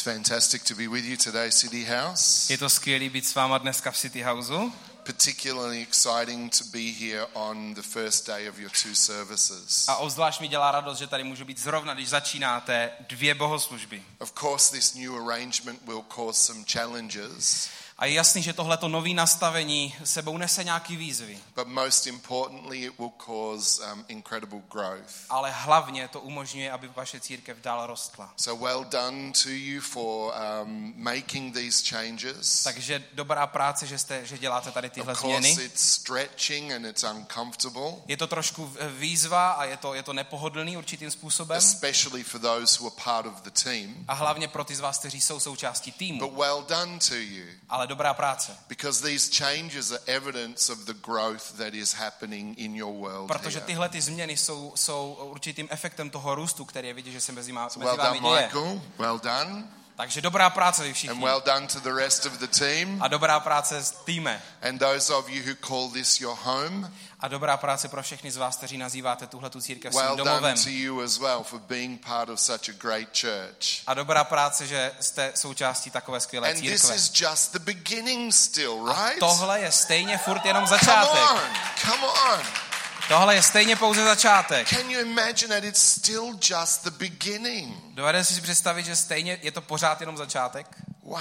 It's fantastic to be with you today, City House. Je to skvělé být s váma dneska v City Houseu. Particularly exciting to be here on the first day of your two services. A obzvlášť mi dělá radost, že tady můžu být zrovna, když začínáte dvě bohoslužby. Of course, this new arrangement will cause some challenges, A je jasný, že tohleto nový nastavení sebou nese nějaký výzvy. but most importantly, it will cause um, incredible growth. Ale hlavně to umožňuje, aby vaše církev dál rostla. So, well done to you for um, making these changes. Takže dobrá práce, že, jste, že děláte tady tyhle Of course, změny. it's stretching and it's uncomfortable, Je to trošku výzva a je to, je to nepohodlný určitým způsobem. especially for those who are part of the team. A hlavně pro ty z vás, kteří jsou součástí But týmu. well done to you. Ale dobrá práce. Because these changes are evidence of the growth that is happening in your world. Protože tyhle ty změny jsou, jsou určitým efektem toho růstu, který je vidět, že se mezi, má, mezi Well vámi done, děje. Michael. Well done. Takže dobrá práce vy And všichni. well done to the rest of the team. A dobrá práce s týme. And those of you who call this your home, A dobrá práce pro všechny z vás, kteří nazýváte tuhle tu církev svým well done domovem. to you as well for being part of such a great church. A dobrá práce, že jste součástí takové skvělé And this církve. is just the beginning still, A right? tohle je stejně furt jenom Come začátek. on, come on. Tohle je stejně pouze začátek. Can you imagine that it's still just the beginning? Dovedete si představit, že stejně je to pořád jenom začátek? Wow.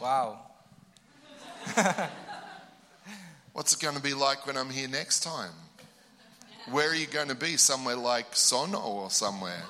Wow. What's it going to be like when I'm here next time? Where are you going to be? Somewhere like Sono or somewhere?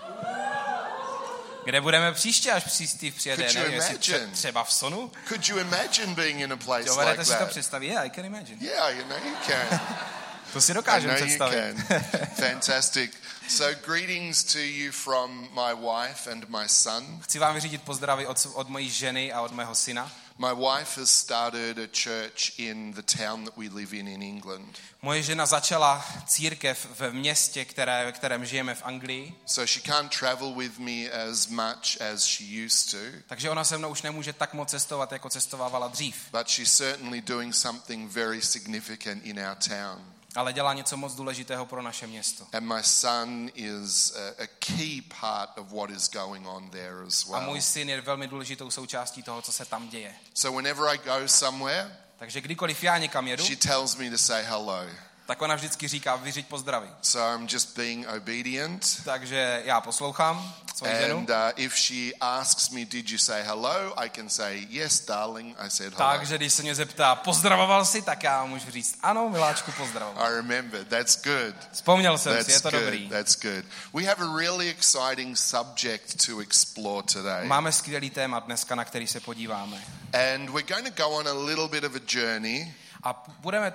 Kde budeme příště, až Steve přijede? Could you imagine? tře- třeba v Sonu? Could you imagine being in a place like Dovedete si to that? představit? Yeah, I can imagine. Yeah, you know you can. To si I dokážeme představit. can. Fantastic. So, greetings to you from my wife and my son. Chci vám vyřídit pozdravy od, od mojí ženy a od mého syna. My wife has started a church in the town that we live in in England. Moje žena začala církev ve městě, které, ve kterém žijeme v Anglii, So she can't travel with me as much as she used to, takže ona se mnou už nemůže tak moc cestovat, jako cestovávala dřív. but she's certainly doing something very significant in our town. Ale dělá něco moc důležitého pro naše město. And my son is a, a key part of what is going on there as A well. můj syn je velmi důležitou součástí toho, co se tam děje. So whenever I go somewhere, Takže kdykoliv já někam jedu, she tells me to say hello. Tak ona vždycky říká, vyřiď pozdravy. So I'm just being obedient. Takže já poslouchám svoji ženu. And uh, if she asks me, Did you say hello? I can say, Yes, darling, I said hello. Takže když se mě zeptá, pozdravoval jsi, tak já můžu říct, ano, miláčku, pozdravoval. I remember. That's good. Vzpomněl jsem si, je That's to good. dobrý. That's good. We have a really exciting subject to explore today. Máme skvělý téma dneska, na který se podíváme. And we're going to go on a little bit of a journey. A budeme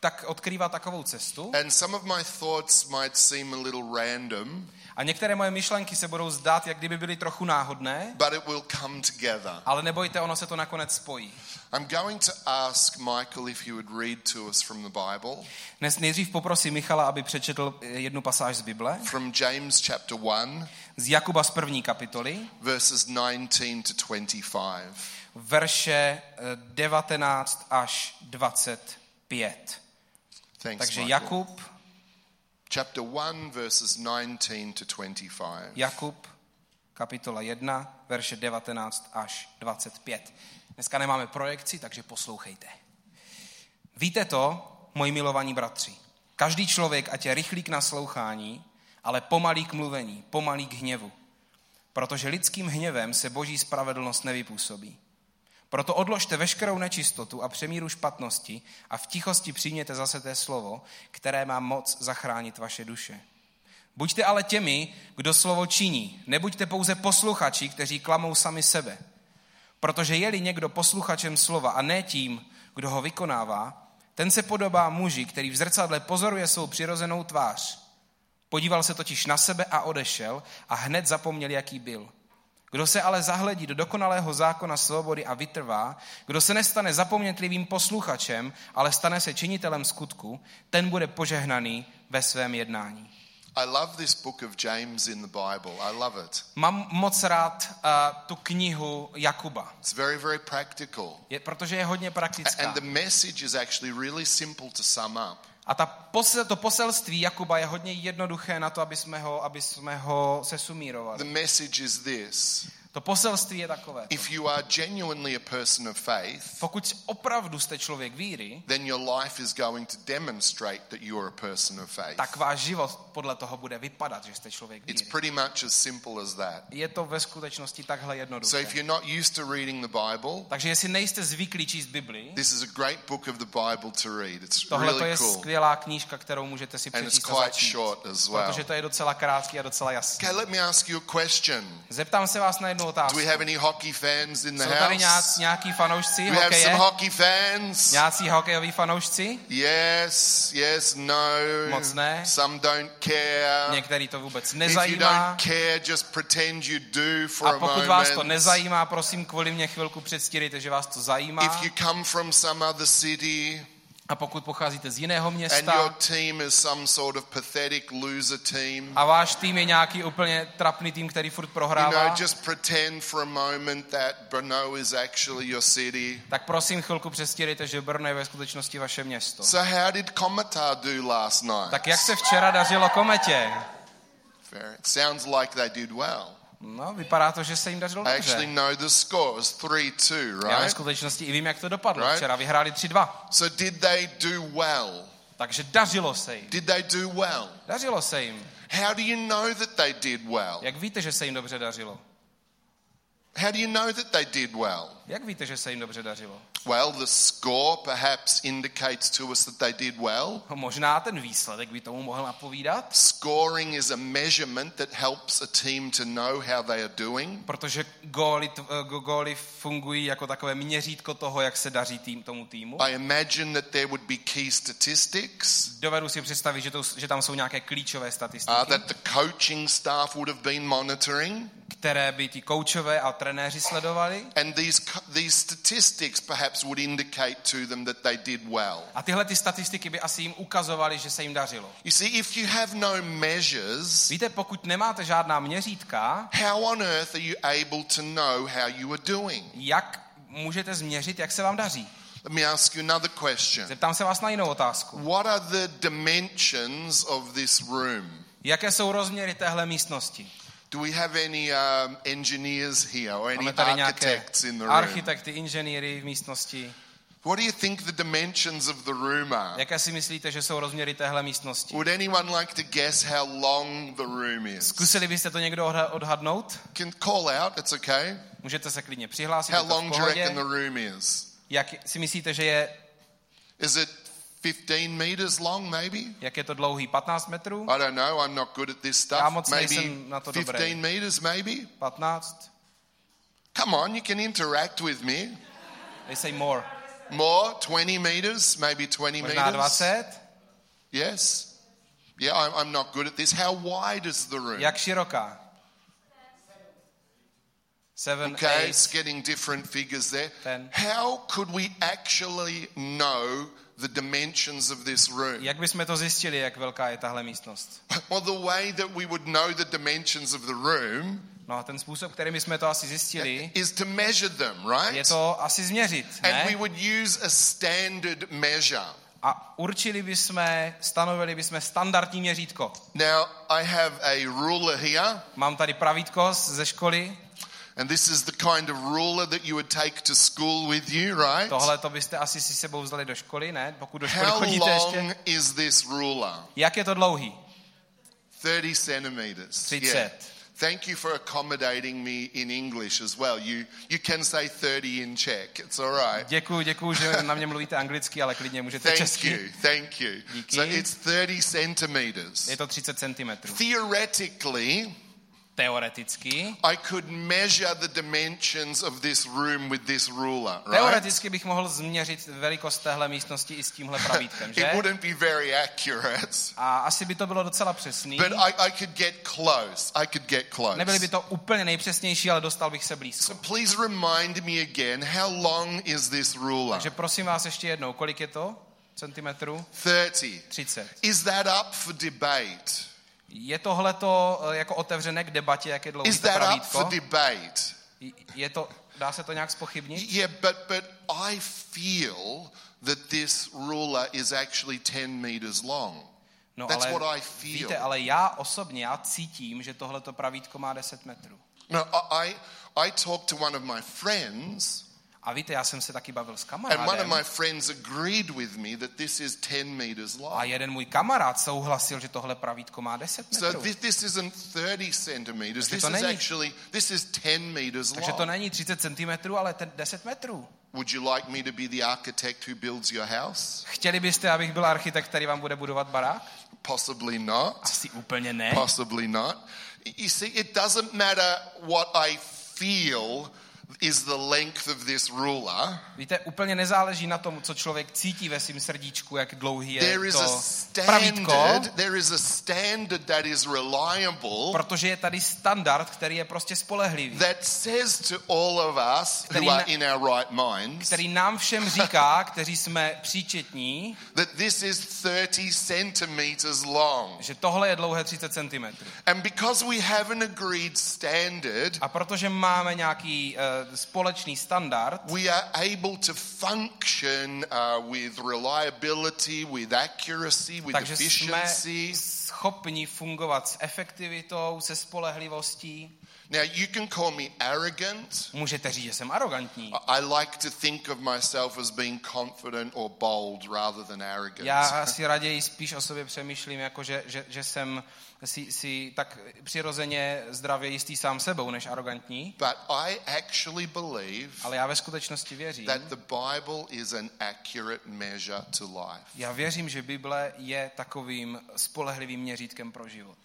tak odkrývat takovou cestu. And some of my thoughts might seem a little random, A některé moje myšlenky se budou zdát, jak kdyby byly trochu náhodné, but it will come together. ale nebojte, ono se to nakonec spojí. I'm going to ask Michael if he would read to us from the Bible, Dnes nejdřív poprosím Michala, aby přečetl jednu pasáž z Bible, from James chapter 1, z Jakuba z první kapitoly, verses 19 to 25. verše eh, 19 až 25. Thanks, Takže Michael. Jakub, Chapter 1, verses 19 to 25. Jakub, kapitola 1, verše 19 až 25. Dneska nemáme projekci, takže poslouchejte. Víte to, moji milovaní bratři, každý člověk ať je rychlý k naslouchání, ale pomalý k mluvení, pomalý k hněvu. Protože lidským hněvem se boží spravedlnost nevypůsobí. Proto odložte veškerou nečistotu a přemíru špatnosti a v tichosti přijměte zase té slovo, které má moc zachránit vaše duše. Buďte ale těmi, kdo slovo činí. Nebuďte pouze posluchači, kteří klamou sami sebe. Protože je-li někdo posluchačem slova a ne tím, kdo ho vykonává, ten se podobá muži, který v zrcadle pozoruje svou přirozenou tvář. Podíval se totiž na sebe a odešel a hned zapomněl, jaký byl. Kdo se ale zahledí do dokonalého zákona svobody a vytrvá, kdo se nestane zapomnětlivým posluchačem, ale stane se činitelem skutku, ten bude požehnaný ve svém jednání. I love this book of James in the Bible. I love it. Mám moc rád uh, tu knihu Jakuba, It's very, very practical. je, protože je hodně praktická. And the message is actually really simple to sum up. A ta posel, to poselství Jakuba je hodně jednoduché na to, aby jsme ho, aby jsme ho sesumírovali. The message is this To poselství je takové. If you are genuinely a person of faith, Pokud opravdu jste člověk víry, then your life is going to demonstrate that you are a person of faith. tak váš život podle toho bude vypadat, že jste člověk It's víry. pretty much as simple as that. Je to ve skutečnosti takhle So jednoduché. if you're not used to reading the Bible, Takže jestli nejste zvyklí číst Bibli, this is a great book of the Bible to read. It's tohle to really je cool. skvělá knížka, kterou můžete si And it's přečíst quite začít. short as well. Protože to je docela krátký a docela jasný. Okay, let me ask you a question. Zeptám se vás na jednu Do otázku. we have any hockey fans in the Jsou tady nějak, house? nějaký fanoušci Do we have hokeje? some hockey fans? Nějací hokejoví fanoušci? Yes, yes, no. Moc ne. Some don't care. Některý to vůbec If you nezajímá. don't care, just pretend you do for A a pokud vás to nezajímá, prosím, kvůli mě chvilku předstírejte, že vás to zajímá. If you come from some other city A pokud pocházíte z jiného and your města team is some sort of pathetic loser team, a váš tým je nějaký úplně trapný tým, který furt you prohrává, know, just pretend for a moment that Brno is actually your city. tak prosím chvilku předstírejte, že Brno je ve skutečnosti vaše město. So how did Komatar do last night? Tak jak se včera dařilo kometě? Fair. It sounds like they did well. No, vypadá to, že se jim dařilo I actually dobře. know the score. It's 3-2, Já ve right? skutečnosti i vím, jak to dopadlo. Right. Včera vyhráli 3-2. So did they do well? Takže dařilo se jim. Did they do well? Dařilo se jim. How do you know that they did well? Jak víte, že se jim dobře dařilo? How do you know that they did well? Jak víte, že se jim dobře dařilo? Well, the score perhaps indicates to us that they did well. Možná ten výsledek by tomu mohl napovídat, Scoring is a measurement that helps a team to know how they are doing. protože góly, eh, góly fungují jako takové měřítko toho, jak se daří tým, tomu týmu. I imagine that there would be key statistics, Dovedu si představit, že, to, že tam jsou nějaké klíčové statistiky, uh, that the coaching staff would have been monitoring. které by ti koučové a trenéři sledovali. And these, these statistics perhaps would indicate to them that they did well. A tyhle ty statistiky by asi jim ukazovaly, že se jim dařilo. You see, if you have no measures, Víte, pokud nemáte žádná měřítka, how on earth are you able to know how you are doing? jak můžete změřit, jak se vám daří? Let me ask you another question. Zeptám se vás na jinou otázku. What are the dimensions of this room? Jaké jsou rozměry téhle místnosti? Do we have any um, engineers here or any Máme tady nějaké architects in the room? architekty, inženýry v místnosti. What do you think the dimensions of the room are? Jaké si myslíte, že jsou rozměry téhle místnosti? Would anyone like to guess how long the room is? Zkusili byste to někdo odha- odhadnout? Can call out, it's okay. Můžete se klidně přihlásit. How je to v long do you reckon the room is? Jak si myslíte, že je, Is it 15 meters long, maybe? jak je to dlouhý? 15 metrů? I don't know, I'm not good at this Já stuff. moc Maybe na to 15 dobrý. meters, maybe? 15? Come on, you can interact with me. They say more. More, 20 meters, maybe 20 Možná meters. 20? Yes. Yeah, I'm, I'm not good at this. How wide is the room? Jak široká? Seven, Okay, eight. it's getting different figures there. Ten. How could we actually know the dimensions of this room? Jak bychom to zjistili, jak velká je tahle místnost? Well, the way that we would know the dimensions of the room No a ten způsob, kterým jsme to asi zjistili, is to measure them, je right? to asi změřit, And we ne? would use a standard measure. A určili bychom, stanovili bychom standardní měřítko. Now, I have a ruler here, Mám tady pravítko ze školy. And this is the kind of ruler that you would take to school with you, right? Tohle to byste asi si sebou vzali do školy, ne? Pokud do školy How chodíte ještě. long is this ruler? Jak je to dlouhý? 30 centimeters. 30. Thank you for accommodating me in English as well. You, you can say 30 in Czech. It's all right. Děkuji, děkuji, že na mě mluvíte anglicky, ale klidně můžete Thank česky. you. Thank you. Díky. So it's 30 centimeters. Je to 30 cm. Theoretically, Teoreticky. I could measure the dimensions of this room with this ruler, right? Teoreticky bych mohl změřit velikost téhle místnosti i s tímhle pravítkem, It že? wouldn't be very accurate, A asi by to bylo docela přesný. but I, I could get close. I could get close. Nebyly by to úplně nejpřesnější, ale dostal bych se So blízko. please remind me again, how long is this ruler? Takže prosím vás ještě jednou, kolik je to centimetrů? 30. 30. Is that up for debate? Je tohleto eh, jako otevřené k debatě, jak je dlouhý Is to that up pravítko? for debate? Je to, dá se to nějak spochybnit? Yeah, but but I feel that this ruler is actually 10 meters long. No That's ale what I feel. víte, ale já osobně, já cítím, že tohleto pravítko má 10 metrů. No, I, I talked to one of my friends, A víte, já jsem se taky bavil s and one of kamarádem my friends agreed with me that this is 10 meters a long. jeden můj kamarád souhlasil, že tohle pravítko má 10 So metrů. this, this isn't 30 centimeters. Takže This to is není- actually this is 10 meters Takže to long. není 30 cm, ale ten 10 metrů. Would you like me to be the architect who builds your house? Chtěli byste, abych byl architekt, který vám bude budovat barák? Possibly not. Asi úplně ne. Possibly not. You see, it doesn't matter what I feel is the length of this ruler. Víte, úplně nezáleží na tom, co člověk cítí ve svém srdíčku, jak dlouhý je There is a to pravítko, standard. There is a standard that is reliable protože je tady standard, který je prostě spolehlivý, that says to all of us Který who are in our right minds který nám všem říká, kteří jsme příčetní, that this is 30 centimeters long. že tohle je dlouhé 30 cm. And because we have an agreed standard, A protože máme nějaký uh, společný standard, we are able to function uh, with reliability, with accuracy, with takže jsme efficiency. schopni fungovat s efektivitou, se spolehlivostí. Now, you can call me arrogant. Můžete říct, že jsem arrogantní. I like to think of myself as being confident or bold rather than arrogant. Já si raději spíš o sobě přemýšlím, jako že, že, že jsem si, si tak přirozeně zdravě jistý sám sebou, než arrogantní. But I actually believe Ale já ve skutečnosti věřím, that the Bible is an accurate measure to life. já věřím, že Bible je takovým spolehlivým měřítkem pro život.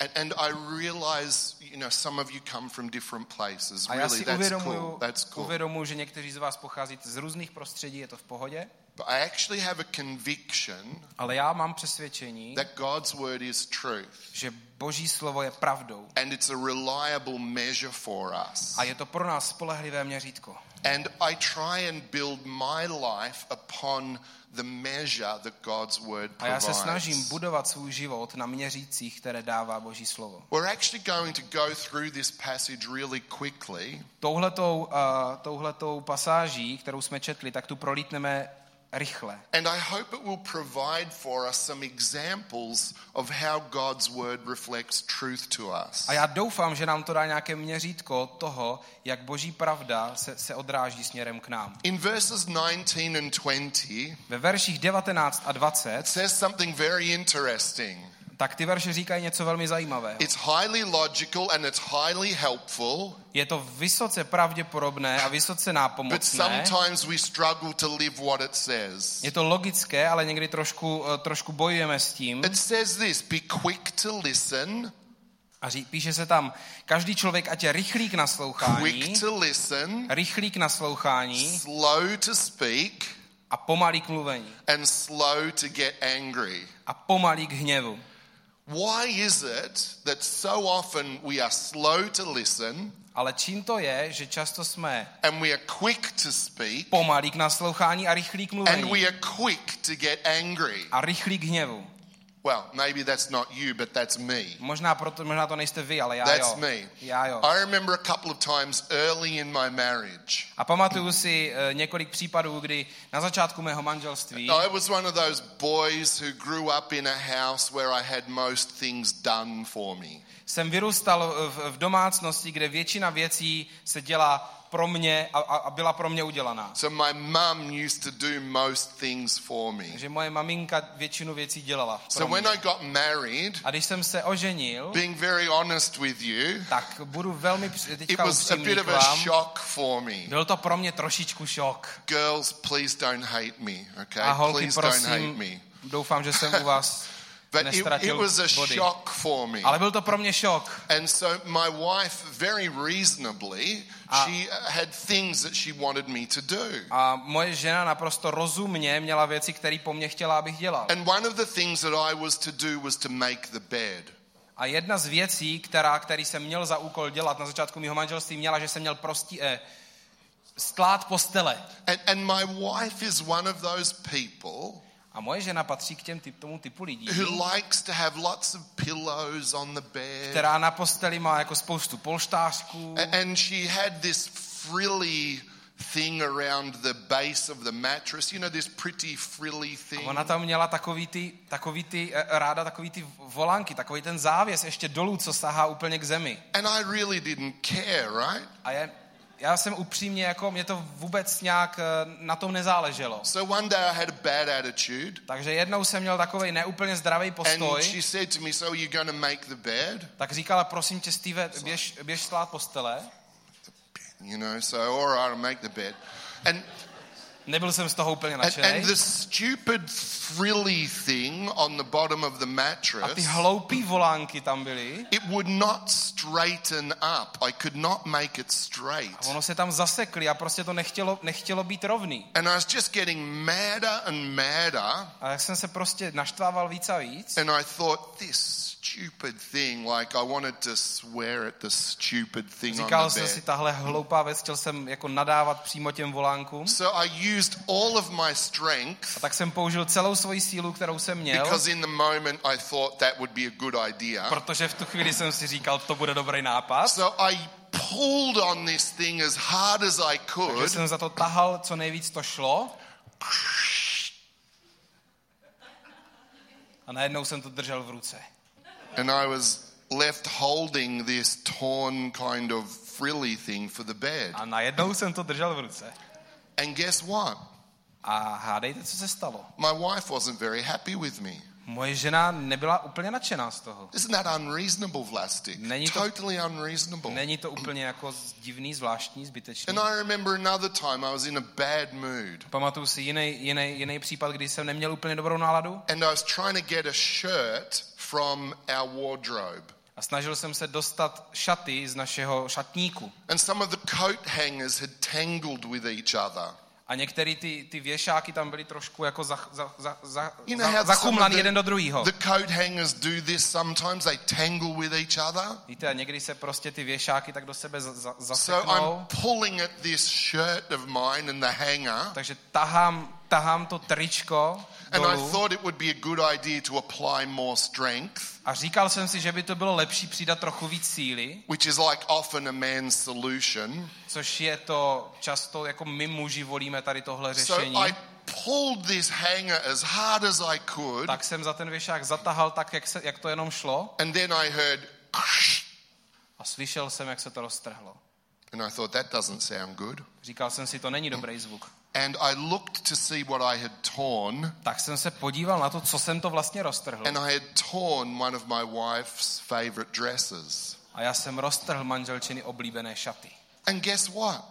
And, and I realize, you know, some of you come from different places. A já Really, si that's uvědomuju, cool. That's cool. uvědomuju, že někteří z vás pocházíte z různých prostředí, je to v pohodě, But I actually have a conviction ale já mám přesvědčení, that God's word is truth. že Boží slovo je pravdou And it's a reliable measure for us. a je to pro nás spolehlivé měřítko. And I try and build my life upon the measure that God's word A já se snažím provides. budovat svůj život na měřících, které dává Boží slovo. We're actually going to go through this passage really quickly. Touhletou, uh, touhletou pasáží, kterou jsme četli, tak tu prolítneme rychle. And I hope it will provide for us some examples of how God's word reflects truth to us. A já doufám, že nám to dá nějaké měřítko toho, jak Boží pravda se, se odráží směrem k nám. In verses 19 and 20, Ve verších 19 a 20, it says something very interesting. Tak ty verše říkají něco velmi zajímavého. It's highly logical and it's highly helpful, Je to vysoce pravděpodobné a vysoce but nápomocné. sometimes we struggle to live what it says. Je to logické, ale někdy trošku, eh, trošku bojujeme s tím. It says this be quick to listen, A ří, píše se tam, každý člověk ať je rychlý k naslouchání, quick to listen, rychlý k naslouchání slow to speak, a pomalý k mluvení. and slow to get angry. A pomalý k hněvu. Why is it that so often we are slow to listen Ale čím to je, že často jsme and we are quick to speak pomalý k naslouchání a rychlý k and mluvení? we are quick to get angry? A rychlý k hněvu. Well, maybe that's not you, but that's me. Možná, proto, možná to nejste vy, ale já That's jo. me. Já jo. I remember a couple of times early in my marriage. A pamatuju si eh, několik případů, kdy na začátku mého manželství I was one of those boys who grew up in a house where I had most things done for me. jsem vyrůstal v, v domácnosti, kde většina věcí se dělá pro mě a, a byla pro mě udělaná. So my mum used to do most things for me. Takže moje maminka většinu věcí dělala pro So when mě. I got married, A když jsem se oženil, being very honest with you, tak budu velmi it was a bit of a shock for me. Byl to pro mě trošičku šok. Girls, please don't hate me, okay? A holky, Please don't hate prosím, me. doufám, že jsem u vás But it, it was a body. shock for me. Ale byl to pro mě šok. And so my wife, very reasonably, A- she had things that she wanted me to do. A moje žena naprosto rozumně měla věci, které po mně chtěla, abych dělal. And one of the things that I was to do was to make the bed. A jedna z věcí, která, který jsem měl za úkol dělat na začátku mého manželství, měla, že jsem měl prostý, eh, stlát postele. And, and my wife is one of those people A moje žena patří k těm typ, tomu typu lidí, who likes to have lots of pillows on the bed. která na posteli má jako spoustu polštářků A- And she had this frilly thing around the base of the mattress. You know, this pretty frilly thing. Ona tam měla takový ty, takový ty, eh, ráda takový ty volánky, takový ten závěs ještě dolů, co sahá úplně k zemi. And I really didn't care, right? A je, já jsem upřímně, jako mě to vůbec nějak eh, na tom nezáleželo. So one day I had a bad attitude. Takže jednou jsem měl takový neúplně zdravý And postoj, she said to me, So you're going to make the bed? tak říkala, prosím tě, Steve, běž, běž slát postele. You know, so all right, I'll make the bed. And Nebyl jsem z toho úplně And, nadšený. and the stupid frilly thing on the bottom of the A ty mattress, hloupý volánky tam byly. it would not straighten up. I could not make it A straight. ono se tam zasekli a prostě to nechtělo, nechtělo být rovný. And I was just getting madder and madder. A jak jsem se prostě naštvával víc a víc, And I thought, this stupid thing, like I wanted to swear at the stupid thing on říkal the jsem si, bed. tahle hloupá věc, chtěl jsem jako nadávat přímo těm volánkům. So I used all of my strength A tak jsem použil celou svoji sílu, kterou jsem měl, because in the moment I thought that would be a good idea. protože v tu chvíli jsem si říkal, to bude dobrý nápad. So I pulled on this thing as hard as I Takže could. jsem za to tahal, co nejvíc to šlo. A najednou jsem to držel v ruce. And I was left holding this torn kind of frilly thing for the bed. A najednou jsem to držel v ruce. And guess what? A hádejte, co se stalo. My wife wasn't very happy with me. Moje žena nebyla úplně nadšená z toho. Isn't that unreasonable, Vlastik? Není to- Totally unreasonable. Není to úplně jako divný, zvláštní, zbytečný. And I remember another time I was in a bad mood. Pamatuju si jiný, jiný, jiný případ, kdy jsem neměl úplně dobrou náladu And I was trying to get a shirt from our wardrobe. a snažil jsem se dostat šaty z našeho šatníku. And some of the coat hangers had tangled with each other. A některé ty, ty věšáky tam byly trošku jako za, za, za, za, You know za, zachumlaný jeden do druhého. the coat hangers do this sometimes? They tangle with each other. Víte, a někdy se prostě ty věšáky tak do sebe za, za, So. I'm pulling at this shirt of mine and the hanger, Takže tahám, tahám to tričko and I thought it would be a good idea to apply more strength, a říkal jsem si, že by to bylo lepší přidat trochu víc síly, which is like often a man's solution. což je to často, jako my muži volíme tady tohle So řešení. I pulled this hanger as hard as I could, Tak jsem za ten věšák zatahal tak, jak, se, jak to jenom šlo and then I heard, a slyšel jsem, jak se to roztrhlo. and I thought that doesn't sound good. Říkal jsem si, to není dobrý zvuk. And I looked to see what I had torn, Tak jsem se podíval na to, co jsem to vlastně roztrhl. and I had torn one of my wife's favorite dresses. A já jsem roztrhl manželčiny oblíbené šaty. And guess what?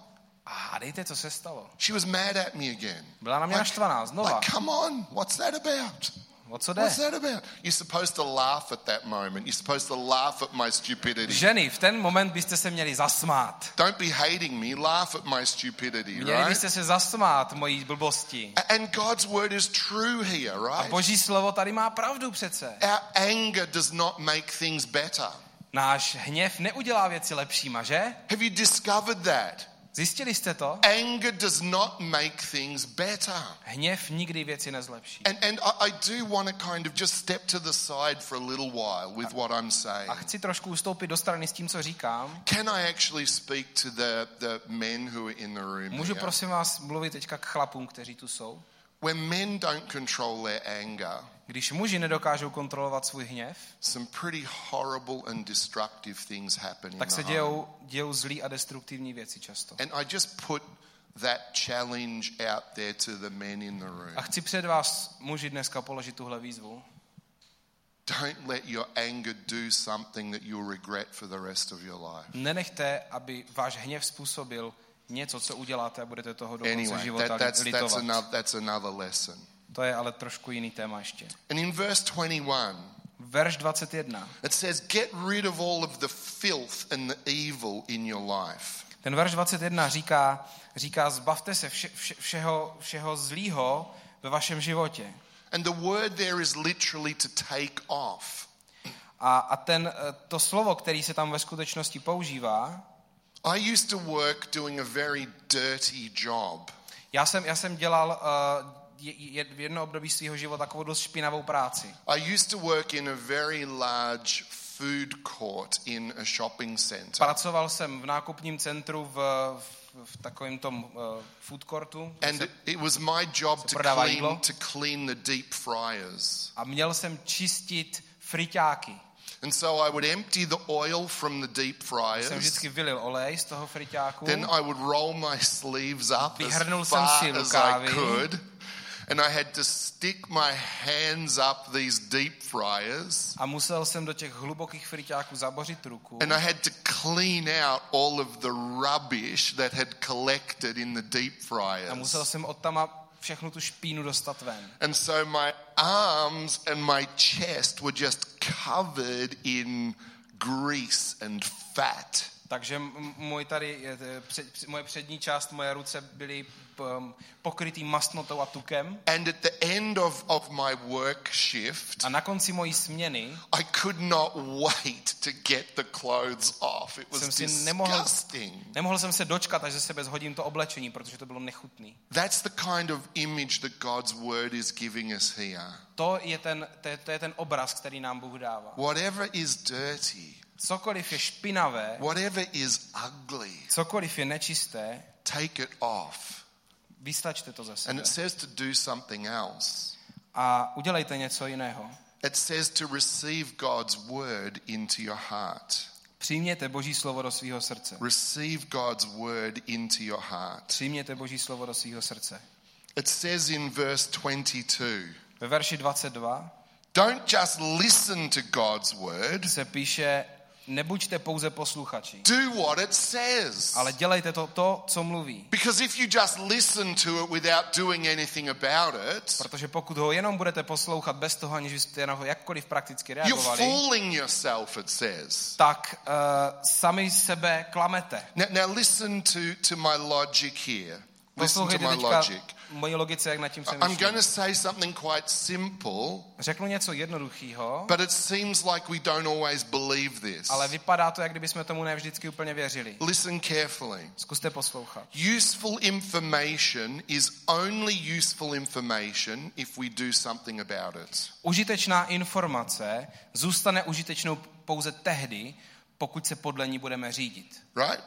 A hádejte, co se stalo. She was mad at me again. Byla na mě naštvaná znova. Like, come on, what's that about? O co jde? What's that about? You're supposed to laugh at that moment. You're supposed to laugh at my stupidity. Ženy, v ten moment byste se měli zasmát. Don't be hating me, laugh at my stupidity, Měli right? byste se zasmát mojí blbosti. A- And God's word is true here, A right? boží slovo tady má pravdu přece. Our anger does not make things better. Náš hněv neudělá věci lepšíma, že? Have you discovered that? Zjistili jste to? Anger does not make things better. Hněv nikdy věci nezlepší. And, and I, I do want to kind of just step to the side for a little while with what I'm saying. A chci trošku ustoupit do strany s tím, co říkám. Can I actually speak to the, the men who are in the room? Můžu here? prosím vás mluvit teďka k chlapům, kteří tu jsou? When men don't control their anger, Když muži nedokážou kontrolovat svůj hněv, some pretty horrible and destructive things happen tak se dějou, dějou zlý a destruktivní věci často. And I just put that challenge out there to the men in the room. A chci před vás, muži, dneska položit tuhle výzvu. Don't let your anger do something that you'll regret for the rest of your life. Nenechte, aby váš hněv způsobil něco, co uděláte a budete toho do konce Anyway, života that, that's, that's, litovat. another, that's another lesson. To je ale trošku jiný téma ještě. And in verse 21, Verš 21. it says, Get rid of all of the filth and the evil in your life. Ten verš 21 říká, říká zbavte se vše, vše, všeho, všeho zlýho ve vašem životě. And the word there is literally to take off. A, a ten, eh, to slovo, který se tam ve skutečnosti používá, I used to work doing a very dirty job. já jsem, já jsem dělal uh, je, v jedno období svého života takovou dost špinavou práci. I used to work in a very large food court in a shopping center. Pracoval jsem v nákupním centru v, v, v takovém tom uh, food courtu And se- it was my job to clean, jídlo. to clean the deep fryers. a měl jsem čistit friťáky. And so I would empty the oil from the deep Jsem fryers. vždycky vylil olej z toho friťáku. Then I would roll my sleeves up Vyhrnul as far as I could. And I had to stick my hands up these deep fryers. A musel jsem do těch hlubokých friťáků zabořit ruku. And I had to clean out all of the rubbish that had collected in the deep fryers. A musel jsem od tam všechnu tu špínu dostat ven. And so my arms and my chest were just covered in grease and fat. Takže můj tady, moje přední část, moje ruce byly pokrytý mastnotou a tukem. And at the end of, of my work shift, A na konci mojí směny I could not wait to get the clothes off. It was jsem si nemohl, disgusting. nemohl jsem se dočkat, až ze sebe zhodím to oblečení, protože to bylo nechutný. That's the kind of image that God's word is giving us here. To je ten, to je, to je ten obraz, který nám Bůh dává. Whatever is dirty, Cokoliv je špinavé, whatever is ugly, cokoliv je nečisté, take it off. vystačte to And sebe. it says to do something else. A udělejte něco jiného. It says to receive God's word into your heart. Přijměte Boží slovo do svého srdce. Receive God's word into your heart. Přijměte Boží slovo do svého srdce. It says in verse 22 Ve verši 22 don't just listen to God's word, se píše, nebuďte pouze posluchači, do what it says. ale dělejte to, to, co mluví. Because if you just listen to it without doing anything about it, Protože pokud ho jenom budete poslouchat bez toho, aniž byste na ho jakkoliv prakticky you're reagovali, fooling yourself, it says. tak uh, sami sebe klamete. Now, now listen to, to my logic here. Poslouchejte teďka logic. moji logice, jak nad tím I'm going přemýšlím. to say something quite simple, Řeknu něco jednoduchého, but it seems like we don't always believe this. ale vypadá to, jak kdyby jsme tomu ne vždycky úplně věřili. Listen carefully. Zkuste poslouchat. Useful information is only useful information if we do something about it. Užitečná informace zůstane užitečnou pouze tehdy, pokud se podle ní budeme řídit. Right?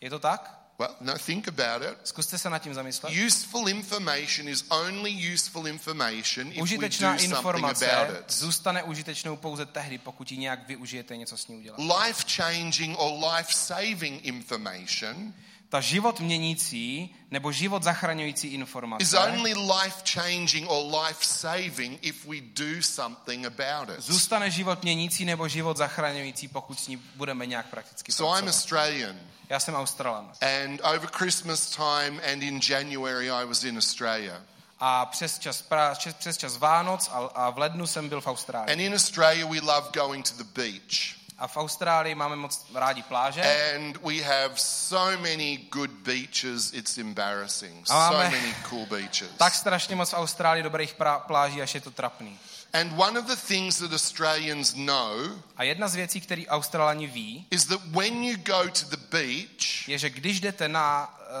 Je to tak? Well, no, think about it. Zkuste se nad tím zamyslet. Useful information is only useful information if we Užitečná do something informace about it. zůstane užitečnou pouze tehdy, pokud ji nějak využijete něco s ní udělat. Life changing or life saving information Ta život měnící nebo život zachraňující is informace only life changing or life saving if we do something about it. zůstane život měnící nebo život zachraňující, pokud s ní budeme nějak prakticky So I'm pracovat. Australian, Já jsem Australan. and over Christmas time and in January I was in Australia. A přes čas, pra, přes, přes čas Vánoc a, a v lednu jsem byl v Austrálii. And in Australia we love going to the beach. A v Austrálii máme moc rádi pláže. And we have so many good beaches, it's embarrassing. So many cool beaches. Tak strašně moc v Austrálii dobrých pláží, až je to trapný. And one of the things that Australians know A jedna z věcí, které Australani ví, is that when you go to the beach, je, že když jdete na, eh,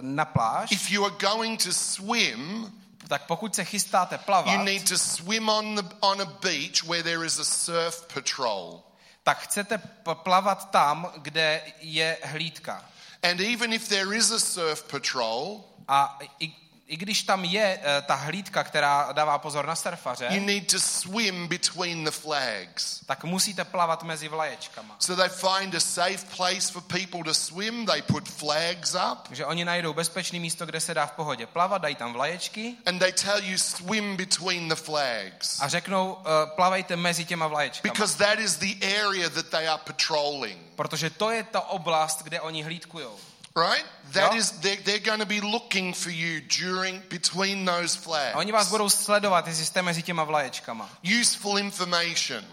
na pláž, if you are going to swim, tak pokud se chystáte you plavat, need to swim on, the, on a beach where there is a surf patrol. Tak chcete plavat tam, kde je hlídka. And even if there is a surf patrol, A i, i když tam je eh, ta hlídka, která dává pozor na you surfaře, need to swim between the flags. tak musíte plavat mezi vlaječkama. So they find a safe place for people to swim, they put flags up, Takže oni najdou bezpečné místo, kde se dá v pohodě plavat, dají tam vlaječky and they tell you swim between the flags. a řeknou, uh, plavejte mezi těma vlaječkama. Because that is the area that they are patrolling. Protože to je ta oblast, kde oni hlídkujou. Right? That Yeah. is, they're, they're going to be looking for you during, between those A oni vás flags. budou sledovat, jestli jste mezi těma vlaječkama. Useful information,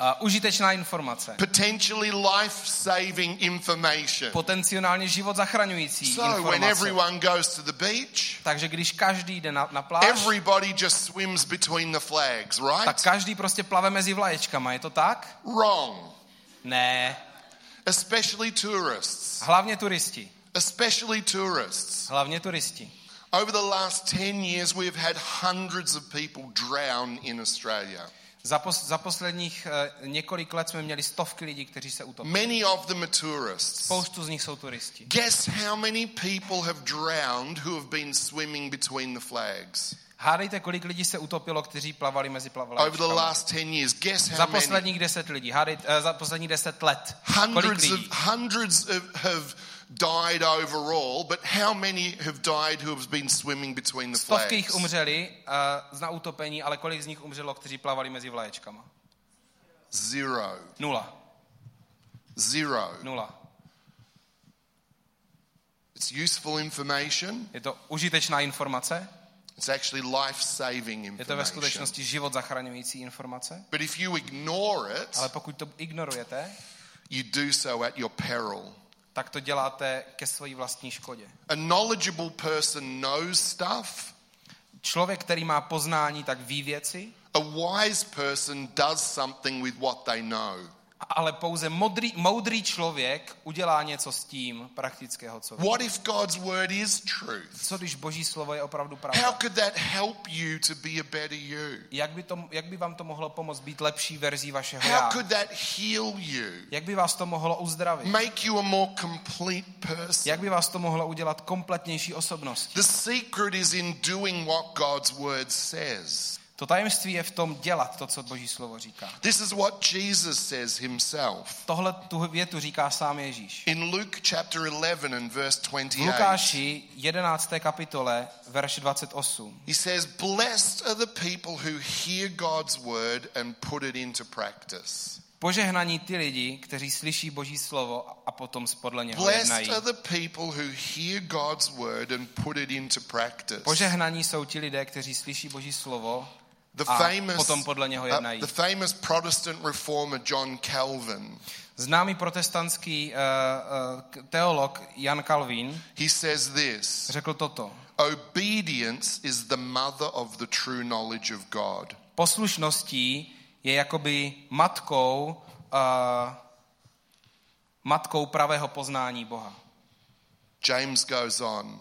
Uh, užitečná informace. potentially life saving information. Potenciálně život zachraňující So when informace. everyone goes to the beach, Takže když každý jde na, na pláž, everybody just swims between the flags, tak right? každý prostě plave mezi vlaječkama. Je to tak? Wrong. Ne. Especially tourists. Hlavně turisti. Especially tourists. Hlavně turisti. Over the last 10 years, we have had hundreds of people drown in Australia. Za, pos, za posledních uh, několik let jsme měli stovky lidí, kteří se utopili. Many of them are tourists. Spoustu z nich jsou turisti. Guess how many people have drowned who have been swimming between the flags? Hádejte, kolik lidí se utopilo, kteří plavali mezi Over the plavalačkami. last 10 years, guess Za posledních deset lidí, hádejte, uh, za posledních deset let. Kolik lidí? hundreds of, have died overall, but how many have died who have been swimming between the Stovky jich flags? umřeli uh, na utopení, ale kolik z nich umřelo, kteří plavali mezi vlaječkama? Zero. Nula. Zero. Nula. It's useful information. Je to užitečná informace, It's actually life-saving je to ve information. skutečnosti život zachraňující informace, But if you ignore it, ale pokud to ignorujete, you do so at your peril. tak to děláte ke své vlastní škodě. A knowledgeable person knows stuff. Člověk, který má poznání, tak ví věci, A wise person does something with what they know. Ale pouze modrý, moudrý člověk udělá něco s tím praktického, co ví. What if God's word is truth? Co když boží slovo je opravdu How pravda? could that help you to be a better you? Jak by, to, jak by vám to mohlo pomoct být lepší verzí vašeho How já? could that heal you? Jak by vás to mohlo uzdravit? Make you a more complete person? Jak by vás to mohlo udělat kompletnější osobnost? The secret is in doing what God's word says. To tajemství je v tom dělat to, co Boží slovo říká. This is what Jesus says himself. Tohle tu větu říká sám Ježíš. In Luke chapter 11 and verse V 28, Lukáši 11. kapitole, verš 28. he says, Blessed are the people who hear God's word and put it into practice. Požehnaní ty lidi, kteří slyší Boží slovo a potom podle něho Blessed jednají. are the people who hear God's word and put it into practice. Požehnaní jsou ti lidé, kteří slyší Boží slovo The a famous, potom podle něho uh, jednají. the famous Protestant reformer John Calvin, Známý protestantský uh, uh, teolog Jan Calvin he says this řekl toto. Obedience is the mother of the true knowledge of God. Poslušností je jakoby matkou, uh, matkou pravého poznání Boha. James goes on.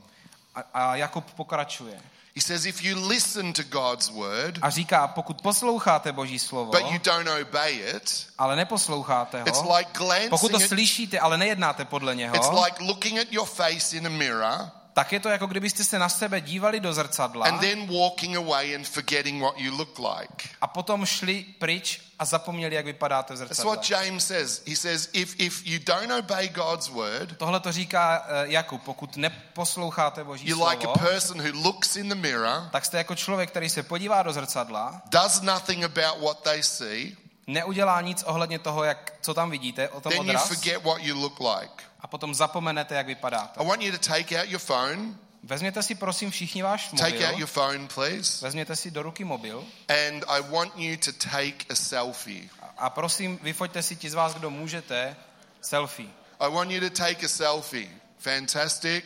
A, a Jakub pokračuje. He says, if you listen to God's word, A říká, pokud posloucháte Boží slovo, but you don't obey it, ale neposloucháte it's ho, like pokud to glancing slyšíte, ale nejednáte podle it's něho, like looking at your face in a mirror tak je to jako kdybyste se na sebe dívali do zrcadla and then walking away and forgetting what you look like. a potom šli pryč a zapomněli, jak vypadáte v That's zrcadle. what James says. He says, if, if you don't obey God's word, Tohle to říká eh, Jakub, pokud neposloucháte Boží you're like slovo, a person who looks in the mirror, tak jste jako člověk, který se podívá do zrcadla, does nothing about what they see, neudělá nic ohledně toho, jak, co tam vidíte, o tom then you odraz, forget what you look like. A potom zapomenete, jak vypadáte. I want you to take out your phone. Vezměte si prosím všichni váš Take out mobil, your phone, please. vezměte si do ruky mobil And I want you to take a selfie. a prosím, vyfoťte si ti z vás, kdo můžete, selfie. I want you to take a selfie. Fantastic.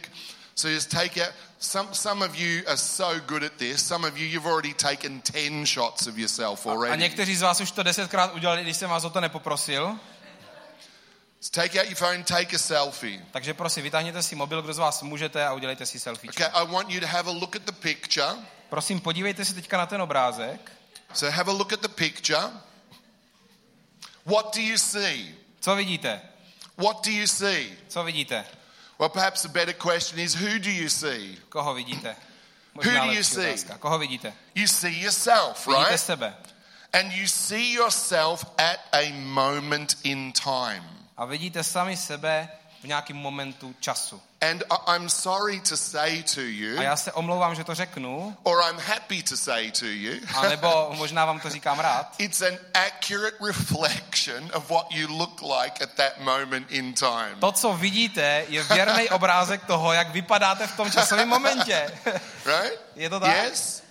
So just take out. Some, some of you are so good at this. Some of you, you've already taken 10 shots of yourself A already. někteří z vás už to desetkrát udělali, když jsem vás o to nepoprosil. So take out your phone, take a selfie. Takže prosím, vytáhněte si mobil, kdo z vás můžete a udělejte si selfie. Okay, I want you to have a look at the picture. Prosím, podívejte se teďka na ten obrázek. So have a look at the picture. What do you see? Co vidíte? What do you see? Co vidíte? Well, perhaps a better question is who do you see? Koho vidíte? Who do you see? otázka. Koho vidíte? You see yourself, Vidíte right? sebe. And you see yourself at a moment in time. A vidíte sami sebe v nějakém momentu času. And I'm sorry to say to you, A já se omlouvám, že to řeknu, or I'm happy to say to you, anebo možná vám to říkám rád. it's an accurate reflection of what you look like at that moment in time. To, co vidíte, je věrný obrázek toho, jak vypadáte v tom časovém momentě. Right? Je to tak? Yes?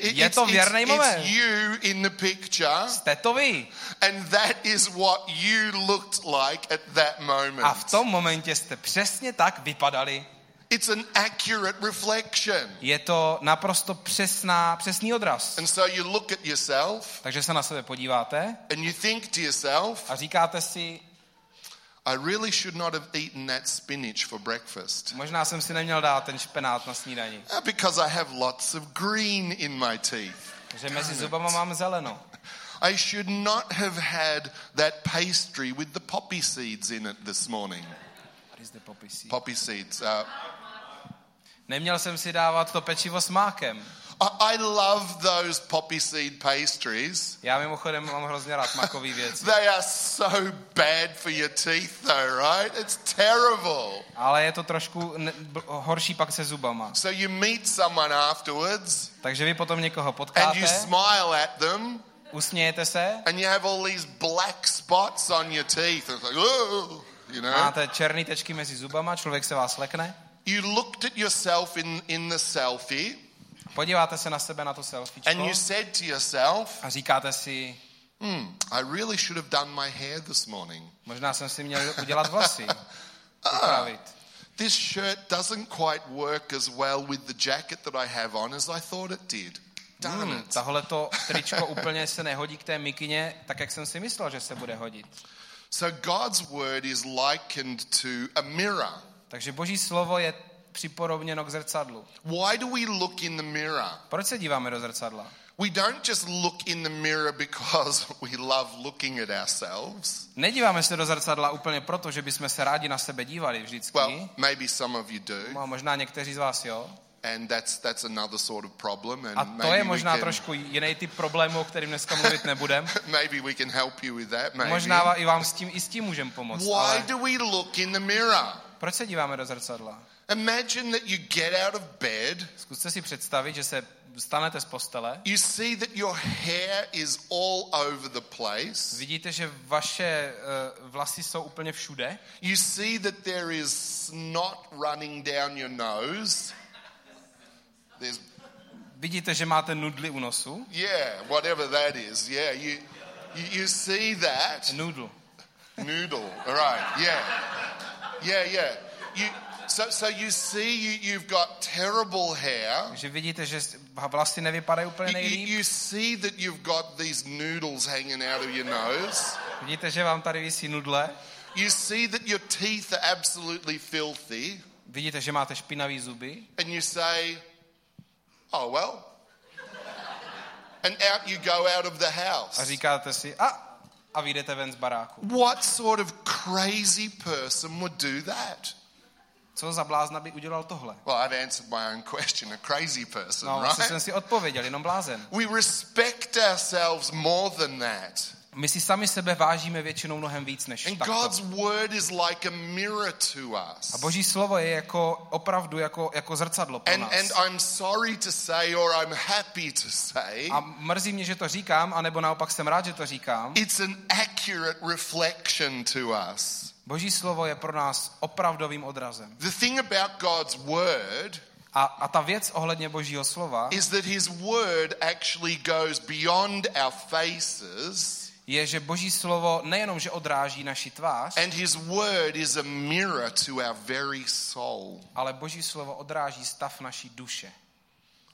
Je to věrný moment. you in the picture, Jste to vy. and that is what you looked like at that moment. A v tom momentě jste přesně tak vypadali. It's an accurate reflection. Je to naprosto přesná, přesný odraz. And so you look at yourself Takže se na sebe podíváte and you think to yourself, a říkáte si, I really should not have eaten that spinach for breakfast možná jsem si neměl dát ten špenát na snídani. Uh, because I have lots of green in my teeth. Že mezi zubama mám zeleno. I should not have had that pastry with the poppy seeds in it this morning. What is the poppy seed? Poppy seeds. Uh, Neměl jsem si dávat to pečivo s mákem. I, love those poppy seed pastries. Já mimochodem mám hrozně rád makový věci. They are so bad for your teeth, though, right? It's terrible. Ale je to trošku horší pak se zubama. So you meet someone afterwards Takže vy potom někoho and you potkáte, smile at them usmějete se, and you have all these black spots on your teeth. It's like, oh, you know. máte černé tečky mezi zubama, člověk se vás lekne, You looked at yourself in, in the selfie podíváte se na sebe na to and selfiečko you said to yourself, a říkáte si, hmm, I really should have done my hair this morning. možná jsem si měl udělat vlasy, upravit. This shirt doesn't quite work as well with the jacket that I have on as I thought it did. Hmm, it. tahle to tričko úplně se nehodí k té mikině, tak jak jsem si myslel, že se bude hodit. So God's word is likened to a mirror. Takže boží slovo je připodobněno k zrcadlu. Why do we look in the mirror? Proč se díváme do zrcadla? We don't just look in the mirror because we love looking at ourselves. Nedíváme se do zrcadla úplně proto, že bychom se rádi na sebe dívali vždycky. Well, maybe some of you do, No, možná někteří z vás jo. and that's that's another sort of problem. And A to maybe je možná can, trošku jiný typ problému, o kterým dneska mluvit nebudem. maybe we can help you with that. Maybe. Možná i vám s tím, i s tím můžeme pomoct. Why Ale do we look in the mirror? proč se díváme do zrcadla? Imagine that you get out of bed, Zkuste si představit, že se stanete z postele, you see that your hair is all over the place, vidíte, že vaše uh, vlasy jsou úplně všude, you see that there is snot running down your nose. There's, vidíte, že máte nudly u nosu, yeah, whatever that is. Yeah, you, you, you see that. noodle. Noodle, all right, yeah. Yeah, yeah. You, so, so you see you, you've got terrible hair. Takže vidíte, že vlasy nevypadají úplně You, you, nejlíp. you see that you've got these noodles hanging out of your nose. Vidíte, že vám tady visí nudle. You see that your teeth are absolutely filthy. Vidíte, že máte špinavý zuby. And you say, oh, well. And out you go out of the A house. říkáte si, a, a vyjdete ven z baráku. What sort of crazy person would do that? Co za blázna by udělal tohle? Well, I've answered my own question. A crazy person, No, right? jsem si odpověděl, jenom blázen. We respect ourselves more than that. My si sami sebe vážíme většinou mnohem víc než And takto. God's word is like a mirror to us. A boží slovo je jako opravdu jako, jako zrcadlo pro And, nás. and I'm sorry to say, or I'm happy to say, A mrzí mě, že to říkám, anebo naopak jsem rád, že to říkám. it's an accurate reflection to us. Boží slovo je pro nás opravdovým odrazem. The thing about God's word A, a ta věc ohledně božího slova is that His word actually goes beyond our faces, je, že boží slovo nejenom, že odráží naši tvář, and His word is a mirror to our very soul. ale boží slovo odráží stav naší duše.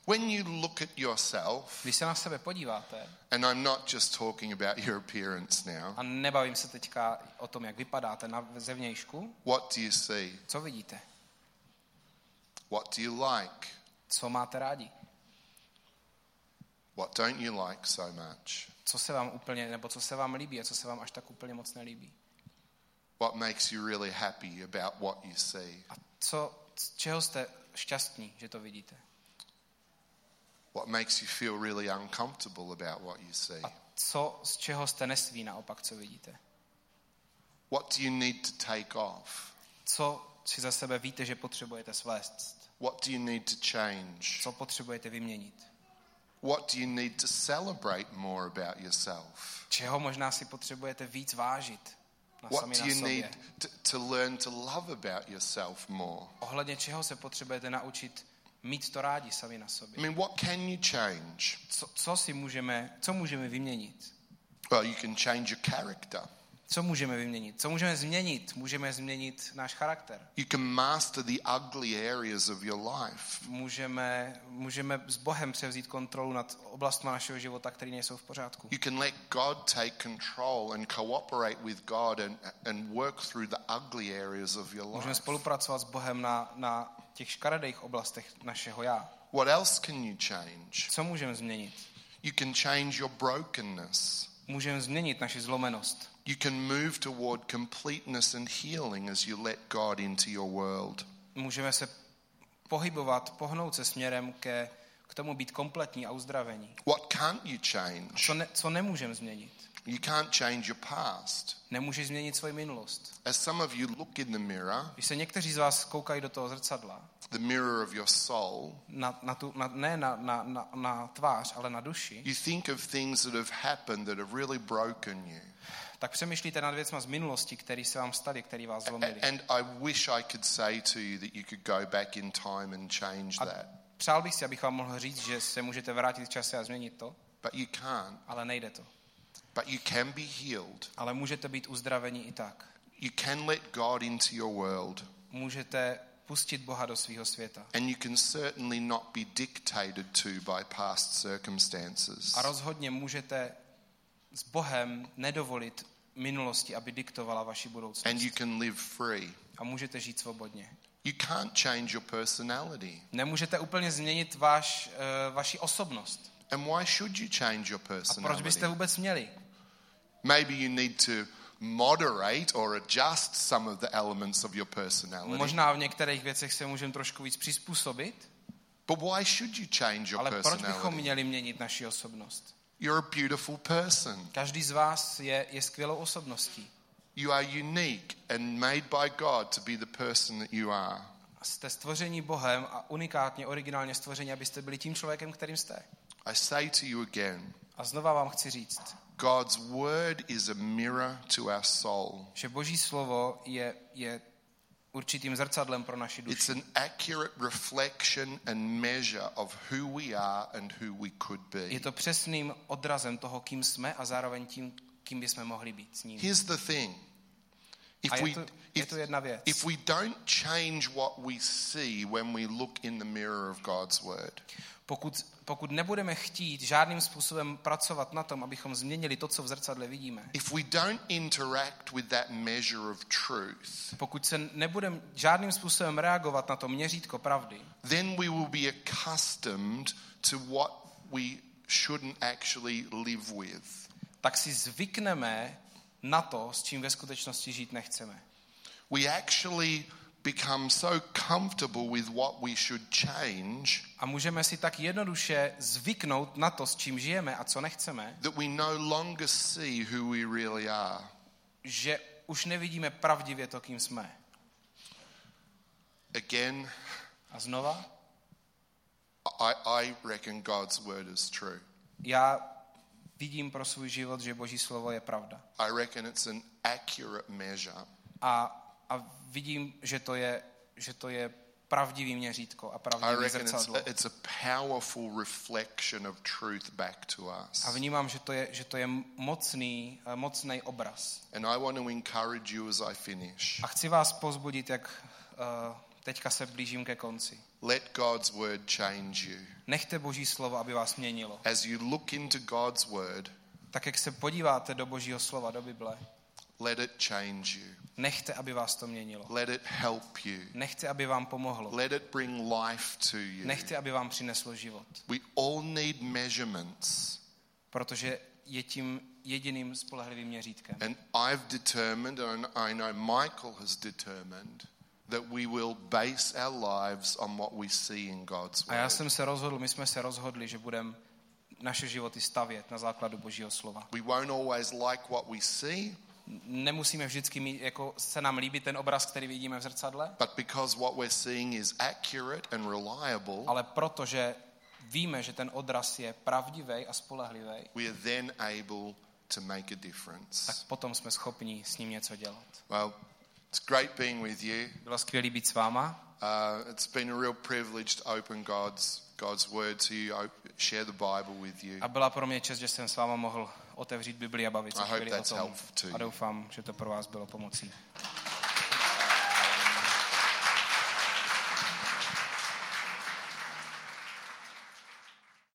When you look at yourself, Když se na sebe podíváte, and I'm not just talking about your appearance now, a nebavím se teďka o tom, jak vypadáte na zevnějšku, what do you see? co vidíte? What do you like? Co máte rádi? What don't you like so much? Co se vám úplně, nebo co se vám líbí a co se vám až tak úplně moc nelíbí? What makes you really happy about what you see? A co, z čeho jste šťastní, že to vidíte? What makes you feel really uncomfortable about what you see? A co, z čeho jste nesví naopak, co vidíte? What do you need to take off? Co si za sebe víte, že potřebujete svést? What do you need to change? Co potřebujete vyměnit? What do you need to celebrate more about yourself? Čeho možná si potřebujete víc vážit na What do you need to, to learn to love about yourself more? Ohledně čeho se potřebujete naučit mít to rádi sami na I sobě? mean, what can you change? Co, co si můžeme, co můžeme vyměnit? Well, you can change your character. Co můžeme vyměnit? Co můžeme změnit? Můžeme změnit náš charakter. You can master the ugly areas of your life. Můžeme, můžeme s Bohem převzít kontrolu nad oblastmi našeho života, které nejsou v pořádku. You can let God take control and cooperate with God and, and work through the ugly areas of your Můžeme life. spolupracovat s Bohem na, na těch škaredých oblastech našeho já. What else can you change? Co můžeme změnit? You can change your brokenness. můžeme změnit naši zlomenost. You can move toward completeness and healing as you let God into your world. Můžeme se pohybovat, pohnout se směrem ke, k tomu být kompletní a uzdravení. What can't you change? Co, ne, co nemůžeme změnit? You can't change your past. Nemůžeš změnit svoji minulost. As some of you look in the mirror, Když se někteří z vás koukají do toho zrcadla, the mirror of your soul, na, na tu, na, ne na, na, na, na tvář, ale na duši, you think of things that have happened that have really broken you. Tak přemýšlíte nad věcmi z minulosti, které se vám staly, které vás zlomily. A- And I wish I could say to you that you could go back in time and change A that, přál bych si, abych vám mohl říct, že se můžete vrátit v čase a změnit to, but you can't. ale nejde to. But you can be healed. Ale můžete být uzdraveni i tak. You can let God into your world. Můžete pustit Boha do svého světa. And you can certainly not be dictated to by past circumstances. A rozhodně můžete s Bohem nedovolit minulosti, aby diktovala vaši budoucnost. And you can live free. A můžete žít svobodně. You can't change your personality. Nemůžete úplně změnit váš, uh, vaši osobnost. And why should you change your A proč byste personality? vůbec měli? Maybe you need to moderate or adjust some of the elements of your personality. Možná v některých věcech se můžeme trošku víc přizpůsobit, But why should you change your ale proč bychom personality? měli měnit naši osobnost? You're a beautiful person. Každý z vás je, je skvělou osobností. You are unique and made by God to be the person that you are. Jste stvoření Bohem a unikátně, originálně stvoření, abyste byli tím člověkem, kterým jste. I say to you again, A znova vám chci říct, God's word is a mirror to our soul. že Boží slovo je, je určitým zrcadlem pro naši It's duši. an accurate reflection and measure of who we are and who we could be. Je to přesným odrazem toho, kým jsme a zároveň tím, kým bychom mohli být s ním. Here's the thing. If A je we, to, je if, if we don't change what we see when we look in the mirror of God's word, Pokud, pokud nebudeme chtít žádným způsobem pracovat na tom, abychom změnili to, co v zrcadle vidíme, if we don't interact with that measure of truth, pokud se nebudeme žádným způsobem reagovat na to měřítko pravdy, then we will be accustomed to what we shouldn't actually live with. tak si zvykneme na to, s čím ve skutečnosti žít nechceme. We actually become so comfortable with what we should change A můžeme si tak jednoduše zvyknout na to, s čím žijeme a co nechceme, that we no longer see who we really are. že už nevidíme pravdivě to, kým jsme. Again, A znova, I, I reckon God's word is true. já vidím pro svůj život, že Boží slovo je pravda. I reckon it's an accurate measure. A, a vidím, že to je, že to je pravdivý měřítko a pravdivý it's zrcadlo. a, it's a powerful reflection of truth back to us. A vnímám, že to je, že to je mocný, eh, mocný obraz. And I want to encourage you as I finish. A chci vás pozbudit, jak uh, teďka se blížím ke konci. Let God's word change you. Nechte Boží slovo, aby vás měnilo. As you look into God's word, Tak jak se podíváte do Božího slova, do Bible, let it change you. Nechte, aby vás to měnilo. Let it help you. Nechte, aby vám pomohlo. Let it bring life to you. Nechte, aby vám přineslo život. We all need measurements. Protože je tím jediným spolehlivým měřítkem. And I've determined, and I know Michael has determined, that we will base our lives on what we see in God's A já word. jsem se rozhodl, my jsme se rozhodli, že budeme naše životy stavět na základu Božího slova. We won't always like what we see, Nemusíme vždycky mít, jako se nám líbí ten obraz, který vidíme v zrcadle, but because what we're seeing is accurate and reliable, ale protože víme, že ten odraz je pravdivý a spolehlivý, we are then able to make a difference. tak potom jsme schopni s ním něco dělat. Well, it's great being with you. Bylo skvělé být s váma. Uh, it's been a real privilege to open God's God's word to you, share the Bible with you. A byla pro mě čest, že jsem s váma mohl otevřít Bibli a bavit se chvíli o tom. A doufám, že to pro vás bylo pomocí.